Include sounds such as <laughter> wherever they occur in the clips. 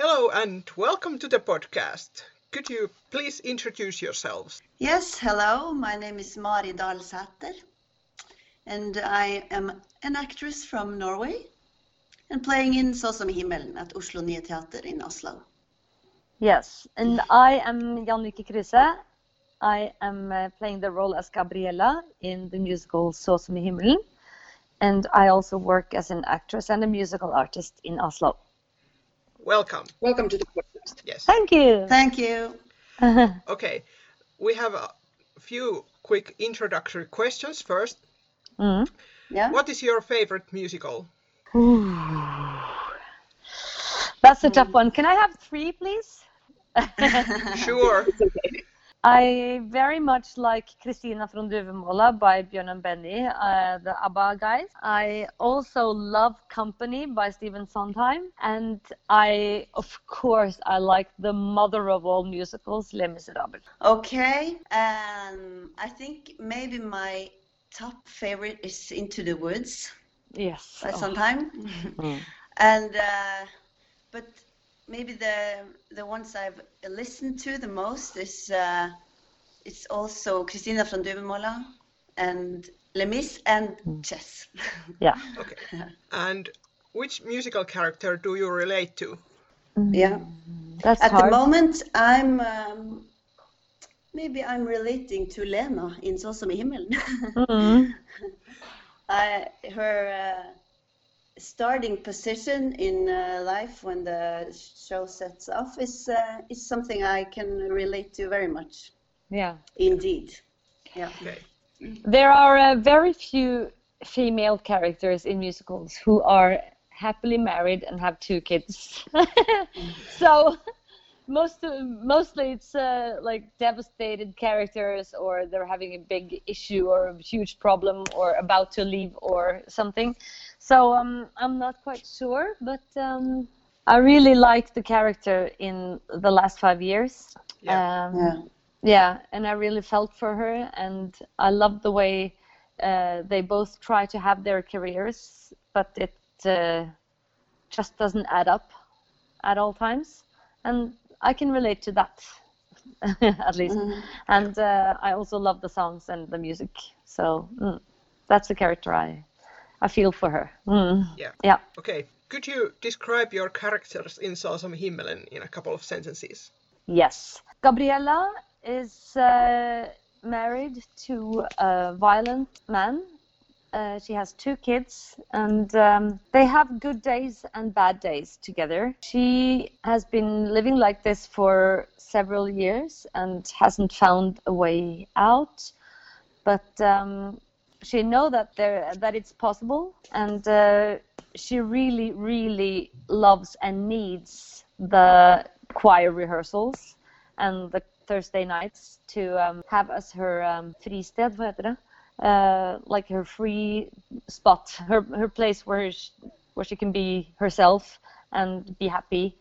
Hello and welcome to the podcast. Could you please introduce yourselves? Yes, hello. My name is Mari Dalsæter, and I am an actress from Norway and playing in Så som i himmelen at Oslo Nye Teater in Oslo. Yes, and I am Jannike Kruse. I am uh, playing the role as Gabriella in the musical Så som i himmelen. And I also work as an actress and a musical artist in Oslo. Welcome. Welcome to the podcast. Yes. Thank you. Thank you. <laughs> Okay. We have a few quick introductory questions first. Mm. Yeah. What is your favorite musical? Ooh. That's a tough one. Can I have three, please? <laughs> <laughs> Sure. It's okay. I very much like Kristina från Duvemåla by Björn and Benny, uh, the ABBA guys. I also love Company by Stephen Sondheim, and I, of course, I like the mother of all musicals, Les Miserables. Okay. Um, I think maybe my top favorite is Into the Woods Yes. by Oh. Sondheim. <laughs> Mm. and uh, but maybe the the ones I've listened to the most is uh, it's also Kristina från Duvemåla and Les Mis and Chess. <laughs> Yeah. Okay. And which musical character do you relate to? yeah. That's At hard. the moment, I'm um, maybe I'm relating to Lena in Så som i himmelen. Mm. <laughs> I, her uh, starting position in uh, life when the show sets off is uh, is something I can relate to very much. Yeah. Indeed. Yeah. Okay. There are uh, very few female characters in musicals who are happily married and have two kids. <laughs> so most mostly it's uh, like devastated characters or they're having a big issue or a huge problem or about to leave or something. So um, I'm not quite sure, but um, I really like the character in the last five years. Yeah. Um, Yeah. yeah and i really felt for her and i love the way uh, they both try to have their careers but it uh, just doesn't add up at all times and i can relate to that <laughs> at least Mhm. and uh, i also love the songs and the music so mm, that's the character i i feel for her mm. Yeah. yeah Okay. Could you describe your characters in Så som himmelen in a couple of sentences? Yes. Gabriella is uh, married to a violent man. Uh, she has two kids, and um, they have good days and bad days together. She has been living like this for several years and hasn't found a way out. But um, she know that there that it's possible, and uh, she really, really loves and needs the choir rehearsals and the Thursday nights to um, have as her um, fristed, vad heter det? Uh, like her free spot, her her place where she, where she can be herself and be happy,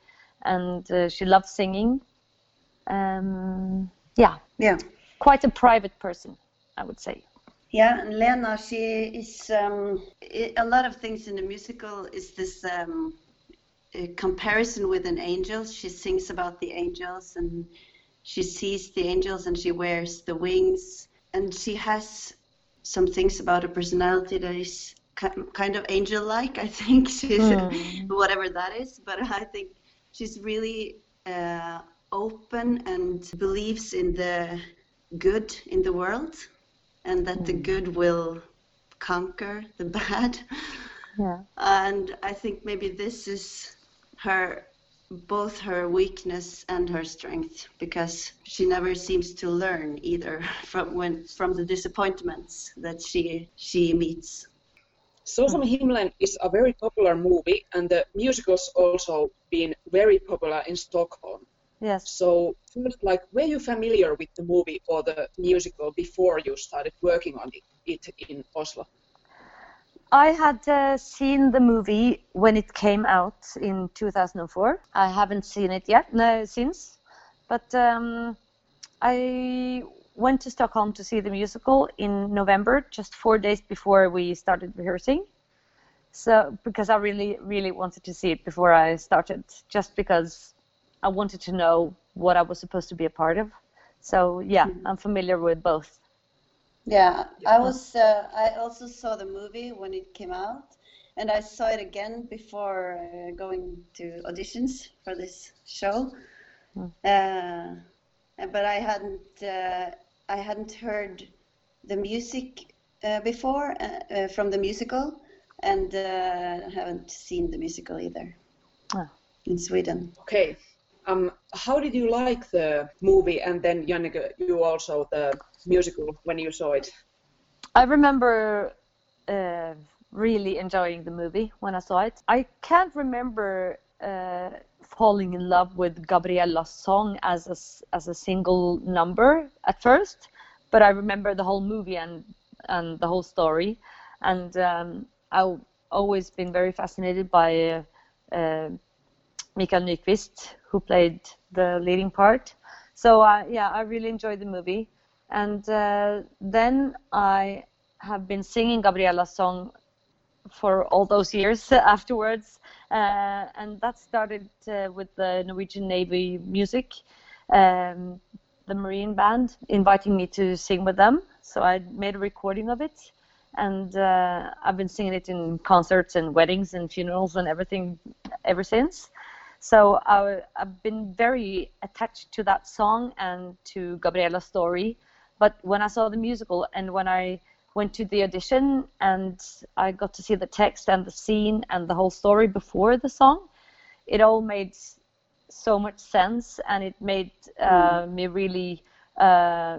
and uh, she loves singing. Um, yeah, Yeah. quite a private person, I would say. Yeah, and Lena, she is um, a lot of things in the musical is this um, a comparison with an angel. She sings about the angels and she sees the angels and she wears the wings and she has some things about her personality that is kind of angel-like. I think <laughs> she's whatever that is, but I think she's really uh, open and believes in the good in the world and that the hmm. good will conquer the <laughs> bad. Yeah. And I think maybe this is her both her weakness and her strength because she never seems to learn either <laughs> from when from the disappointments that she she meets. Så som i hmm. himmelen is a very popular movie and the musicals also been very popular in Stockholm. Yes. So first, like, were you familiar with the movie or the musical before you started working on it, it in Oslo? I had uh, seen the movie when it came out in 2004. I haven't seen it yet no, since, but um, I went to Stockholm to see the musical in November, just four days before we started rehearsing. So because I really really wanted to see it before I started, just because I wanted to know what I was supposed to be a part of. So yeah, Mhm. I'm familiar with both. Yeah, I was. Uh, I also saw the movie when it came out, and I saw it again before uh, going to auditions for this show. Mm. Uh, but I hadn't. Uh, I hadn't heard the music uh, before uh, uh, from the musical, and uh, haven't seen the musical either Ah. in Sweden. Okay. Um, how did you like the movie and then Jannike, you also the musical when you saw it? I remember uh, really enjoying the movie when I saw it. I can't remember uh, falling in love with Gabriella's song as a, as a single number at first, but I remember the whole movie and and the whole story, and um, I've always been very fascinated by uh, uh, Mikael Nyqvist, who played the leading part. So uh, yeah, I really enjoyed the movie. And uh, then I have been singing Gabriella's song for all those years <laughs> afterwards, uh, and that started uh, with the Norwegian Navy music, um, the Marine band inviting me to sing with them. So I made a recording of it, and uh, I've been singing it in concerts and weddings and funerals and everything ever since. So I, I've been very attached to that song and to Gabriella's story. But when I saw the musical and when I went to the audition and I got to see the text and the scene and the whole story before the song, it all made so much sense and it made uh, me really, uh,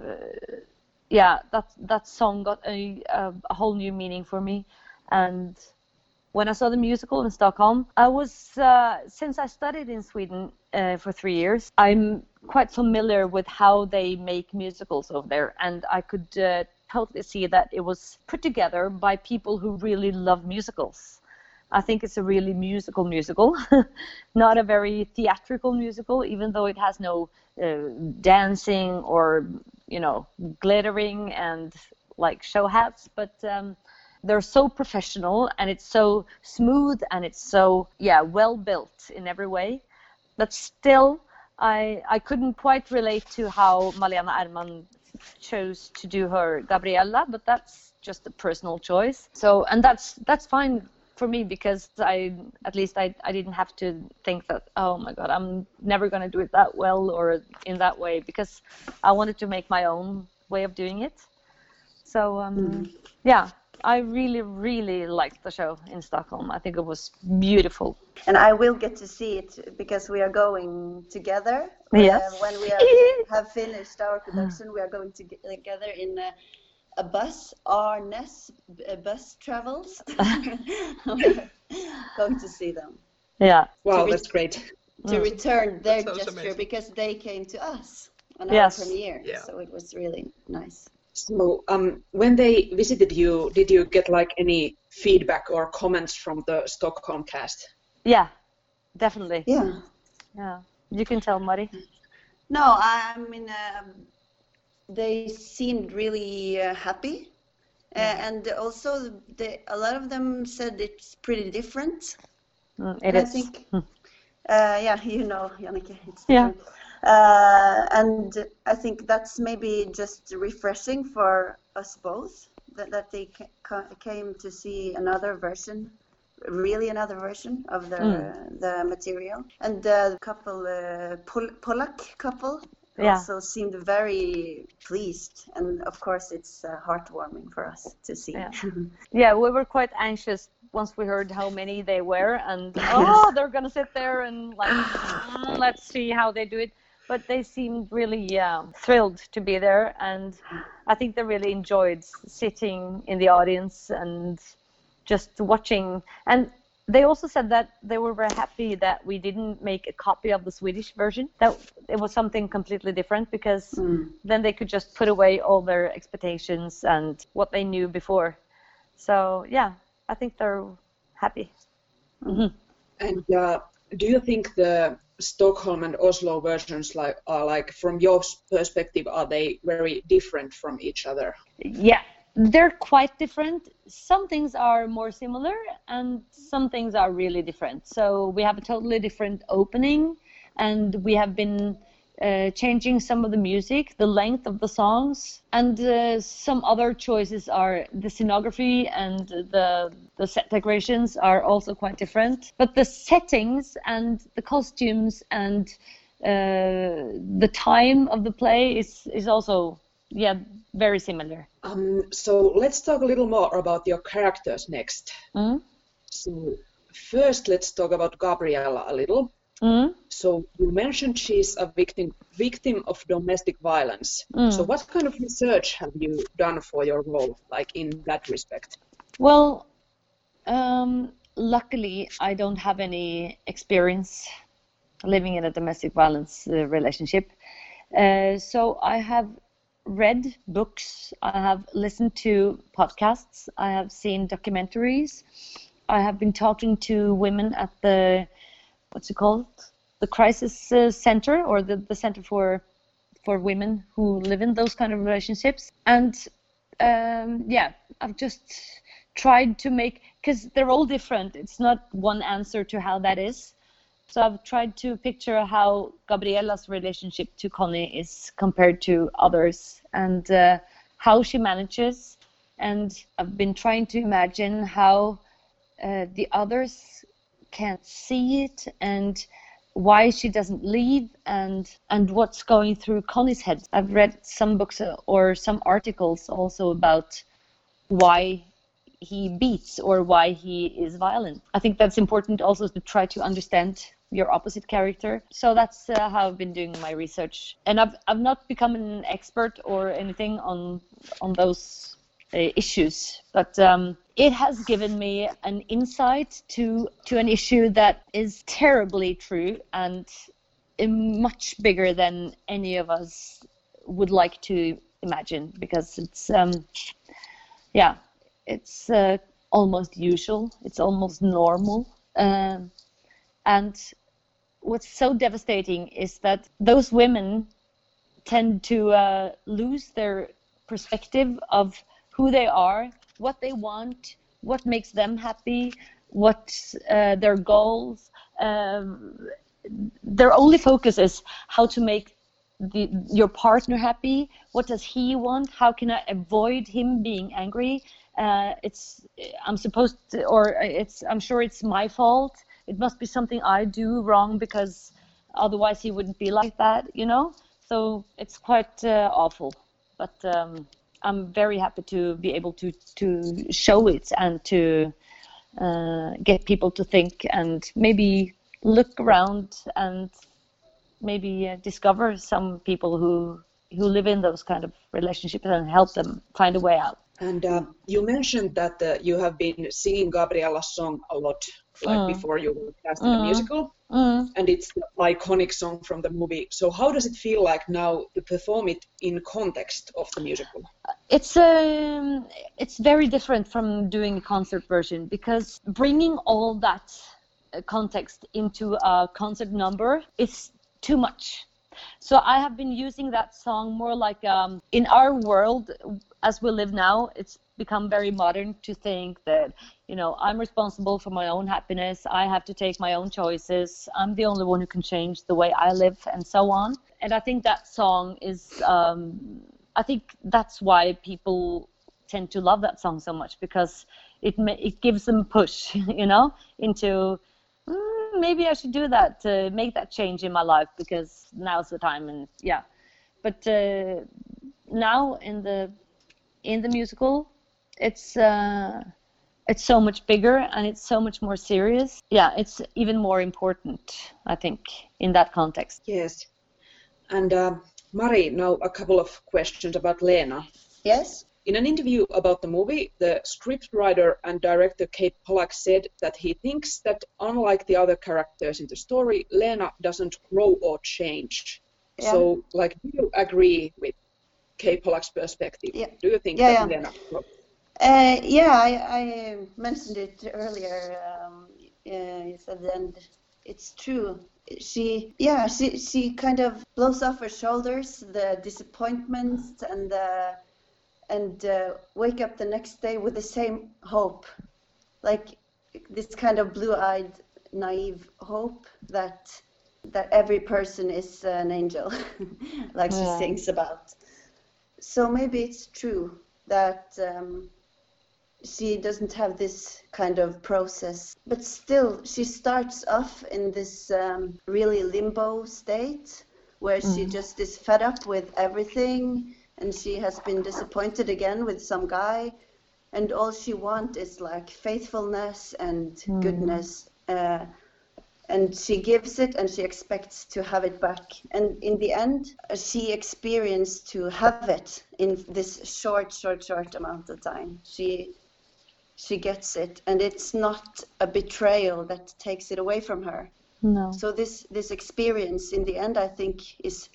yeah, that that song got a, a, a whole new meaning for me. And when I saw the musical in Stockholm, I was uh, since I studied in Sweden uh, for three years, I'm quite familiar with how they make musicals over there, and I could uh, totally see that it was put together by people who really love musicals. I think it's a really musical musical, <laughs> not a very theatrical musical, even though it has no uh, dancing or you know glittering and like show hats, but. Um, they're so professional and it's so smooth and it's so yeah well built in every way. But still i i couldn't quite relate to how malena Ernman chose to do her gabriella but that's just a personal choice. So and that's that's fine for me because i at least i i didn't have to think that oh my god i'm never going to do it that well or in that way because i wanted to make my own way of doing it. So um, yeah, I really, really liked the show in Stockholm. I think it was beautiful. And I will get to see it because we are going together. Yes. Uh, when we are, <laughs> have finished our production, we are going to get together in a, a bus. Our Ness uh, bus travels. <laughs> Going to see them Yeah, Wow, re- that's great. to Mm. return their gesture amazing. because they came to us on Yes. our premiere. Yeah. So it was really nice. So, um, when they visited you, did you get like any feedback or comments from the Stockholm cast? yeah, definitely. Yeah. Yeah, you can tell, Mari. No, I mean, um, they seemed really uh, happy. Uh, and also, they, a lot of them said it's pretty different. Mm, it And I think, Hmm. uh, yeah, you know, Jannike, it's Yeah. Uh, and I think that's maybe just refreshing for us both that, that they ca- came to see another version, really another version of the Mm. the material. And the couple, uh, Pol- Pollak couple, Yeah. also seemed very pleased. And of course, it's uh, heartwarming for us to see. Yeah. <laughs> Yeah, we were quite anxious once we heard how many they were, and <laughs> oh, they're gonna sit there and like, "Mm, let's see how they do it. But they seemed really uh, thrilled to be there, and I think they really enjoyed sitting in the audience and just watching. And they also said that they were very happy that we didn't make a copy of the Swedish version. That it was something completely different because Mm. then they could just put away all their expectations and what they knew before. So yeah, I think they're happy. And uh, do you think the Stockholm and Oslo versions like are like from your perspective are they very different from each other? Yeah, they're quite different. Some things are more similar, and some things are really different. So we have a totally different opening, and we have been uh, changing some of the music, the length of the songs, and uh, some other choices are the scenography and the the set decorations are also quite different. But the settings and the costumes and uh, the time of the play is is also yeah very similar. Um, so let's talk a little more about your characters next. Mm? So first, let's talk about Gabriella a little. Mm? So you mentioned she's a victim victim of domestic violence. Mm. So what kind of research have you done for your role, like in that respect? Well, um, luckily I don't have any experience living in a domestic violence uh, relationship. Uh, so I have read books, I have listened to podcasts, I have seen documentaries, I have been talking to women at the what's it called? The crisis uh, center or the, the center for for women who live in those kind of relationships. And um, yeah i've just tried to make because they're all different. It's not one answer to how that is. So i've tried to picture how gabriella's relationship to conny is compared to others and uh, how she manages. And i've been trying to imagine how uh, the others can't see it and why she doesn't leave and and what's going through Conny's head. I've read some books uh, or some articles also about why he beats or why he is violent. I think that's important also to try to understand your opposite character. So that's uh, how I've been doing my research. And I've I've not become an expert or anything on on those issues, but um, it has given me an insight to to an issue that is terribly true and much bigger than any of us would like to imagine because it's um, yeah it's uh, almost usual. It's almost normal. Um, and what's so devastating is that those women tend to uh, lose their perspective of who they are, what they want, what makes them happy, what uh, their goals. Um, their only focus is how to make the, your partner happy. What does he want? How can I avoid him being angry? Uh, it's I'm supposed to, or it's I'm sure it's my fault. It must be something I do wrong because otherwise he wouldn't be like that, you know. So it's quite uh, awful, but. Um, I'm very happy to be able to to show it and to uh, get people to think and maybe look around and maybe uh, discover some people who who live in those kind of relationships and help them find a way out. And uh, you mentioned that uh, you have been singing Gabriella's song a lot, like Mm. before you were cast in the Mm. musical, Mm. and it's the iconic song from the movie. So how does it feel like now to perform it in context of the musical? It's um, it's very different from doing a concert version because bringing all that uh, context into a concert number is too much. So I have been using that song more like um, in our world as we live now. It's become very modern to think that you know I'm responsible for my own happiness. I have to take my own choices. I'm the only one who can change the way I live and so on. And I think that song is. Um, I think that's why people tend to love that song so much because it it gives them push, <laughs> you know, into maybe I should do that to make that change in my life because now's the time and yeah. But uh, now in the in the musical, it's uh, it's so much bigger and it's so much more serious. Yeah, it's even more important, I think, in that context. Yes. And uh, Mari, now a couple of questions about Lena. Yes. In an interview about the movie, the scriptwriter and director Kay Pollak said that he thinks that unlike the other characters in the story, Lena doesn't grow or change. Yeah. So, like, do you agree with Kay Pollak's perspective? Yeah. Do you think Yeah, that yeah. Lena grows? Uh, yeah, I, I mentioned it earlier. Um, uh, you said, and it's true. She, yeah, she, she kind of blows off her shoulders the disappointments and the and uh, wake up the next day with the same hope, like this kind of blue-eyed, naive hope that that every person is an angel, <laughs> like she sings about. So maybe it's true that um, she doesn't have this kind of process, but still she starts off in this um, really limbo state where she just is fed up with everything and she has been disappointed again with some guy and all she wants is like faithfulness and goodness uh, and she gives it and she expects to have it back. And in the end she experienced to have it in this short short short amount of time. She she gets it and it's not a betrayal that takes it away from her. No. so this this experience in the end i think is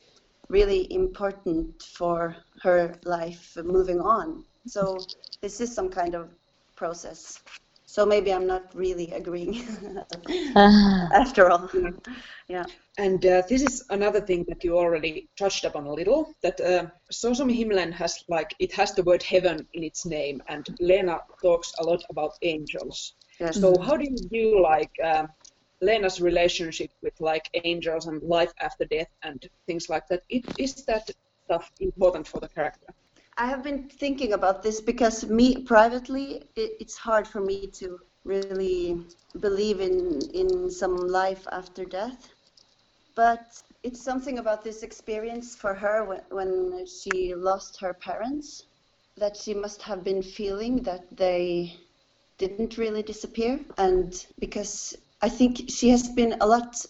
really important for her life moving on. So this is some kind of process. So maybe i'm not really agreeing <laughs> after all. Yeah. And uh, this is another thing that you already touched upon a little. That uh, Så som i himmelen has like it has the word heaven in its name, and Lena talks a lot about angels. yes. So how do you view like uh, Lena's relationship with like angels and life after death and things like that? It, is that stuff important for the character? I have been thinking about this because me privately, it, it's hard for me to really believe in in some life after death. But it's something about this experience for her when, when she lost her parents that she must have been feeling that they didn't really disappear, and because I think she has been a lot,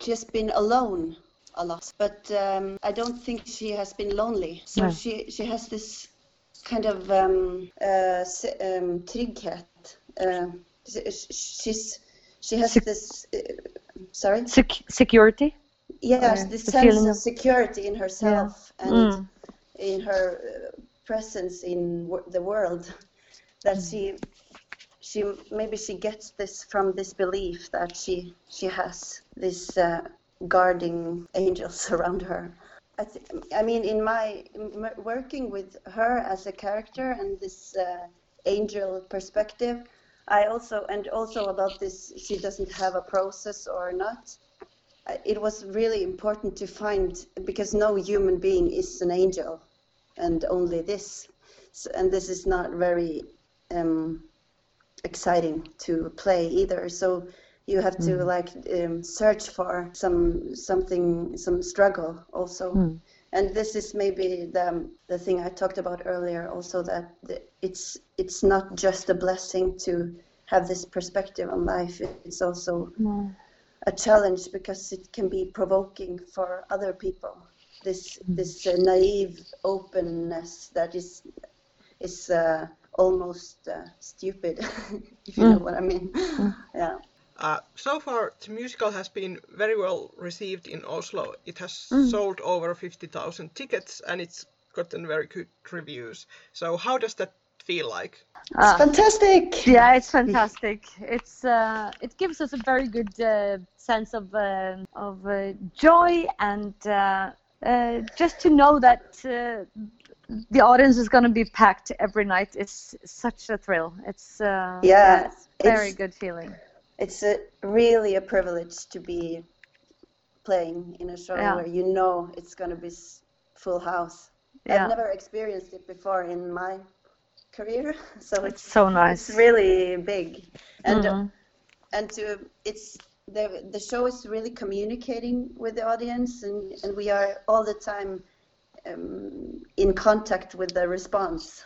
she has been alone a lot, but um, I don't think she has been lonely. So No. she she has this kind of um, uh, um, trygghet. Uh, she's she has Sec- this. Uh, sorry. Sec- security. Yes, Uh, this the sense of security in herself and Mm. in her uh, presence in w- the world that she she maybe she gets this from this belief that she she has this uh, guarding angels <laughs> around her. I, th- I mean in my m- working with her as a character and this uh, angel perspective i also and also about this she doesn't have a process or not it was really important to find because no human being is an angel and only this. So, and this is not very um, exciting to play either so you have to like um, search for some something some struggle also Mm. and this is maybe the the thing I talked about earlier also that the, it's it's not just a blessing to have this perspective on life it's also No. a challenge because it can be provoking for other people. This this uh, naive openness that is is uh, almost uh, stupid, <laughs> if you know what I mean. <laughs> Yeah. Uh, so far, the musical has been very well received in Oslo. It has sold over 50,000 tickets and it's gotten very good reviews. So, how does that feel like? It's Ah. fantastic. Yeah, it's <laughs> fantastic. It's uh, it gives us a very good uh, sense of uh, of uh, joy and uh, uh, just to know that uh, the audience is going to be packed every night It's such a thrill. It's uh, Yeah, it's very it's- good feeling. It's a, really a privilege to be playing in a show Yeah. where you know it's going to be full house. Yeah. I've never experienced it before in my career, <laughs> so It's it's so nice. it's really big and Mhm. and to it's the the show is really communicating with the audience and and we are all the time um, in contact with the response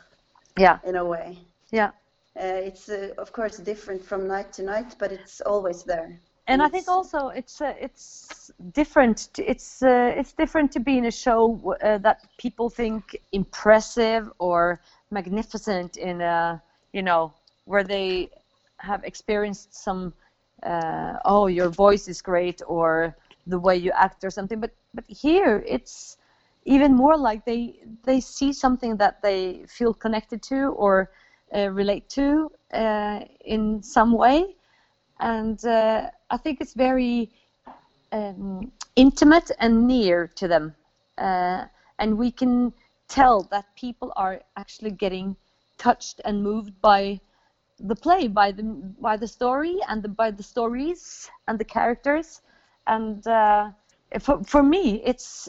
Yeah, in a way yeah. uh, it's uh, of course different from night to night but it's always there and I think also it's uh, it's different. To, it's uh, it's different to be in a show uh, that people think impressive or magnificent in a you know where they have experienced some uh, oh your voice is great or the way you act or something. But but here it's even more like they they see something that they feel connected to or uh, relate to uh, in some way. And uh, I think it's very um, intimate and near to them, uh, and we can tell that people are actually getting touched and moved by the play, by the by the story and the, by the stories and the characters, and uh, for for me, it's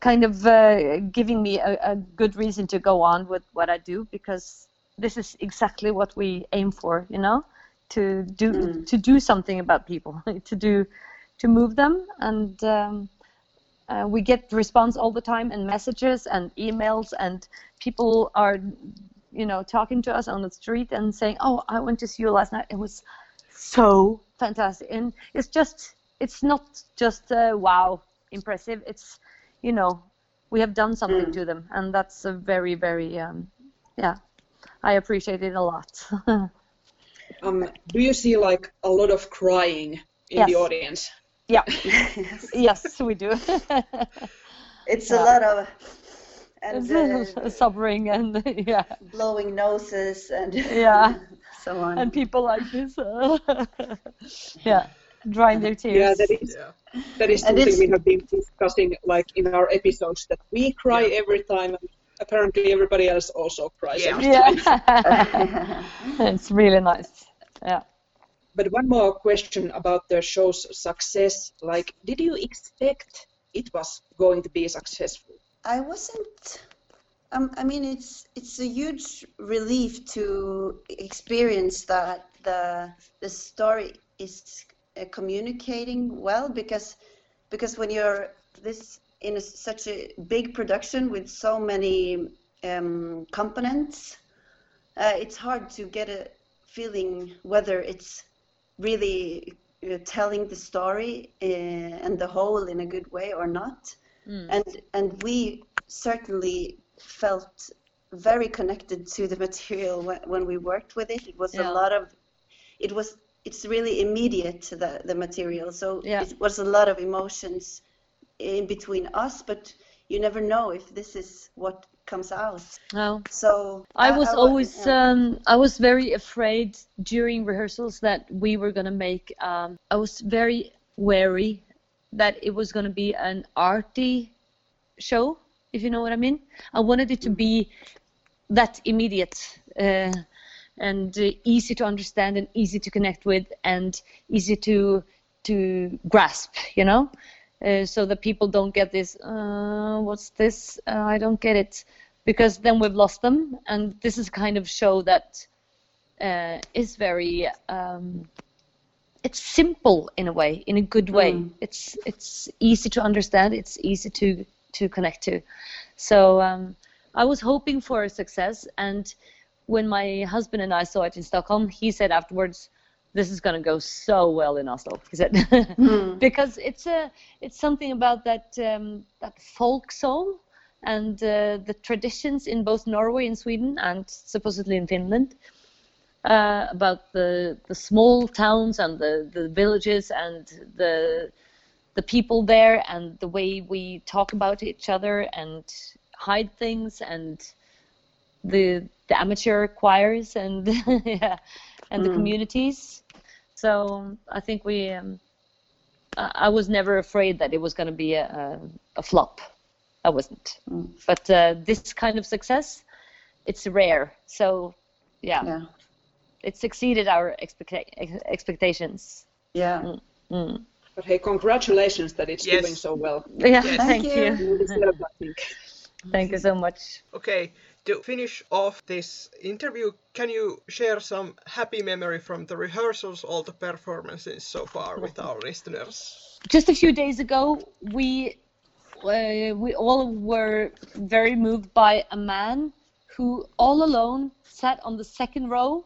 kind of uh, giving me a, a good reason to go on with what I do because this is exactly what we aim for, you know, to do Mm. to do something about people, <laughs> to do to move them, and um, uh, we get response all the time and messages and emails, and people are, you know, talking to us on the street and saying, "Oh, I went to see you last night. It was so fantastic," and it's just it's not just uh, wow impressive. It's you know we have done something Mm. to them, and that's a very very um, yeah. I appreciate it a lot. <laughs> Um, do you see like a lot of crying in the audience? yeah, yes. <laughs> yes, we do. <laughs> It's Yeah. a lot of and uh, Suffering and yeah, blowing noses and Yeah. so on. and people like this, yeah, drying their tears. Yeah, that is Yeah. that is something we have been discussing like in our episodes that we cry Yeah. every time apparently everybody else also cries Yeah. every time. yeah, <laughs> it's really nice. Yeah. But one more question about the show's success. Like, did you expect it was going to be successful? I wasn't. Um, I mean, it's it's a huge relief to experience that the the story is uh, communicating well because because when you're this in a, such a big production with so many um, components, uh, it's hard to get a feeling whether it's really uh, telling the story uh, and the whole in a good way or not. And and we certainly felt very connected to the material when, when we worked with it. It was Yeah. a lot of it was it's really immediate the the material so Yeah. it was a lot of emotions in between us but you never know if this is what comes out No. so I was wa- always yeah. um, I was very afraid during rehearsals that we were gonna make. Um, I was very wary that it was gonna be an arty show, if you know what I mean. I wanted it to be that immediate uh, and uh, easy to understand and easy to connect with and easy to to grasp, you know. Uh, so that people don't get this, uh, what's this? Uh, I don't get it, because then we've lost them. And this is kind of show that uh, is very, um, it's simple in a way, in a good way. Mm. It's it's easy to understand. It's easy to to connect to. So um, I was hoping for a success, and when my husband and I saw it in Stockholm, he said afterwards, "This is going to go so well in Oslo." He said, <laughs> because it's a it's something about that um, that folk soul and uh, the traditions in both Norway and Sweden, and supposedly in Finland, uh, about the the small towns and the the villages and the the people there and the way we talk about each other and hide things and the the amateur choirs and <laughs> yeah, and the Mm. communities. So I think we um, I I was never afraid that it was going to be a, a, a flop. I wasn't. Mm. But uh, this kind of success, it's rare. So yeah, yeah it's exceeded our expecta- expectations. yeah Mm. But hey, congratulations that it's Yes. doing so well. Yeah, Yes. thank, Thank you. you. You deserve, I think. Thank you so much. Okay, to finish off this interview, can you share some happy memory from the rehearsals, all the performances so far with our listeners? Just a few days ago, we uh, we all were very moved by a man who all alone sat on the second row,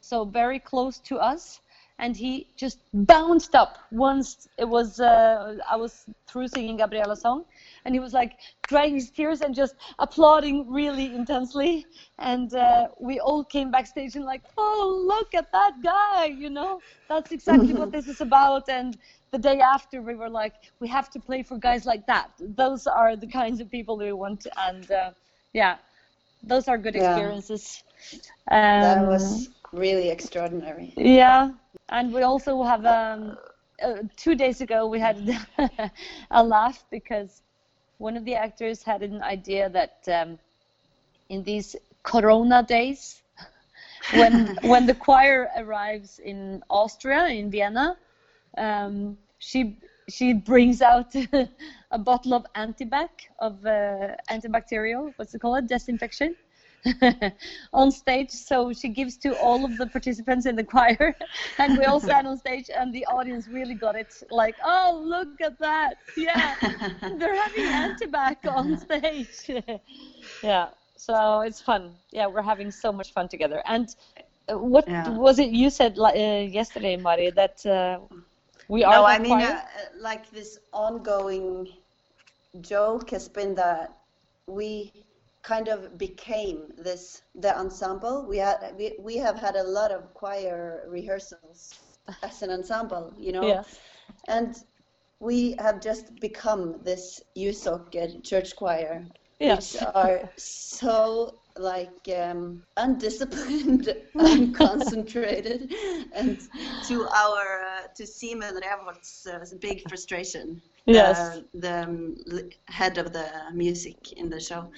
so very close to us, and he just bounced up once it was uh, I was through singing Gabriella's song, and he was like drying his tears and just applauding really intensely, and uh, we all came backstage and like, oh look at that guy, you know, that's exactly what this is <laughs> about, and the day after we were like, we have to play for guys like that. Those are the kinds of people we want, and uh, yeah, those are good Yeah. experiences. that Um, was really extraordinary. Yeah, and we also have um, uh, two days ago we had <laughs> a laugh because one of the actors had an idea that um, in these Corona days, <laughs> when when the choir arrives in Austria in Vienna, um, she she brings out <laughs> a bottle of antibac of uh, antibacterial. What's it called? Disinfection. <laughs> on stage so she gives to all of the participants in the choir. <laughs> And we all stand on stage and the audience really got it like oh look at that. Yeah. <laughs> They're having antibac on stage. Yeah. So it's fun. Yeah we're having so much fun together. And uh, what Yeah. was it you said uh, yesterday Mari that uh, we are no, I mean, uh, like this ongoing joke has been that we kind of became this the ensemble. We had we, we have had a lot of choir rehearsals as an ensemble, you know, yeah. And we have just become this Ljusåker church choir, yes which are so like um, undisciplined, <laughs> unconcentrated, <laughs> and to our uh, to Simon Revolt's uh, big frustration. Yes. uh, the um, head of the music in the show.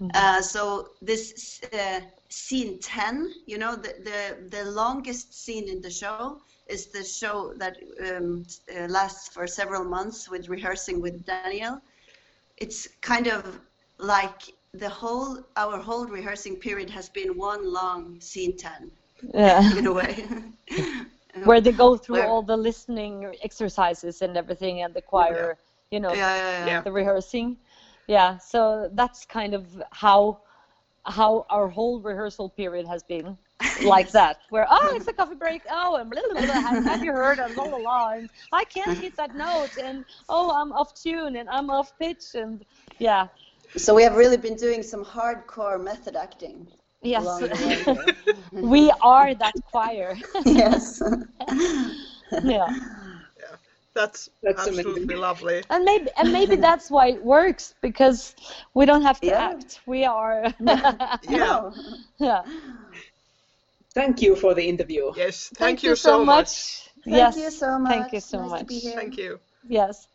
Mm-hmm. Uh, so this uh, scene ten, you know, the, the the longest scene in the show is the show that um, uh, lasts for several months with rehearsing with Daniel. It's kind of like the whole our whole rehearsing period has been one long scene ten yeah. <laughs> in a way. <laughs> where they go through Where- all the listening exercises and everything and the choir you know yeah, yeah, yeah. Yeah. the rehearsing. Yeah so that's kind of how how our whole rehearsal period has been <laughs> like that. Where oh it's a coffee break. Oh and blah, blah, blah, have, have you heard? And blah, blah, blah, and i can't hit that note. And oh i'm off tune and i'm off pitch. And yeah So we have really been doing some hardcore method acting. yes along the way here. <laughs> we are that choir <laughs> yes. <laughs> yeah That's, That's absolutely amazing. lovely. and maybe and maybe that's why it works because we don't have to Yeah. act we are Yeah. yeah Thank you for the interview. Yes, thank, you, so much. Thank yes you so much. thank you so nice much To be here. Thank you. yes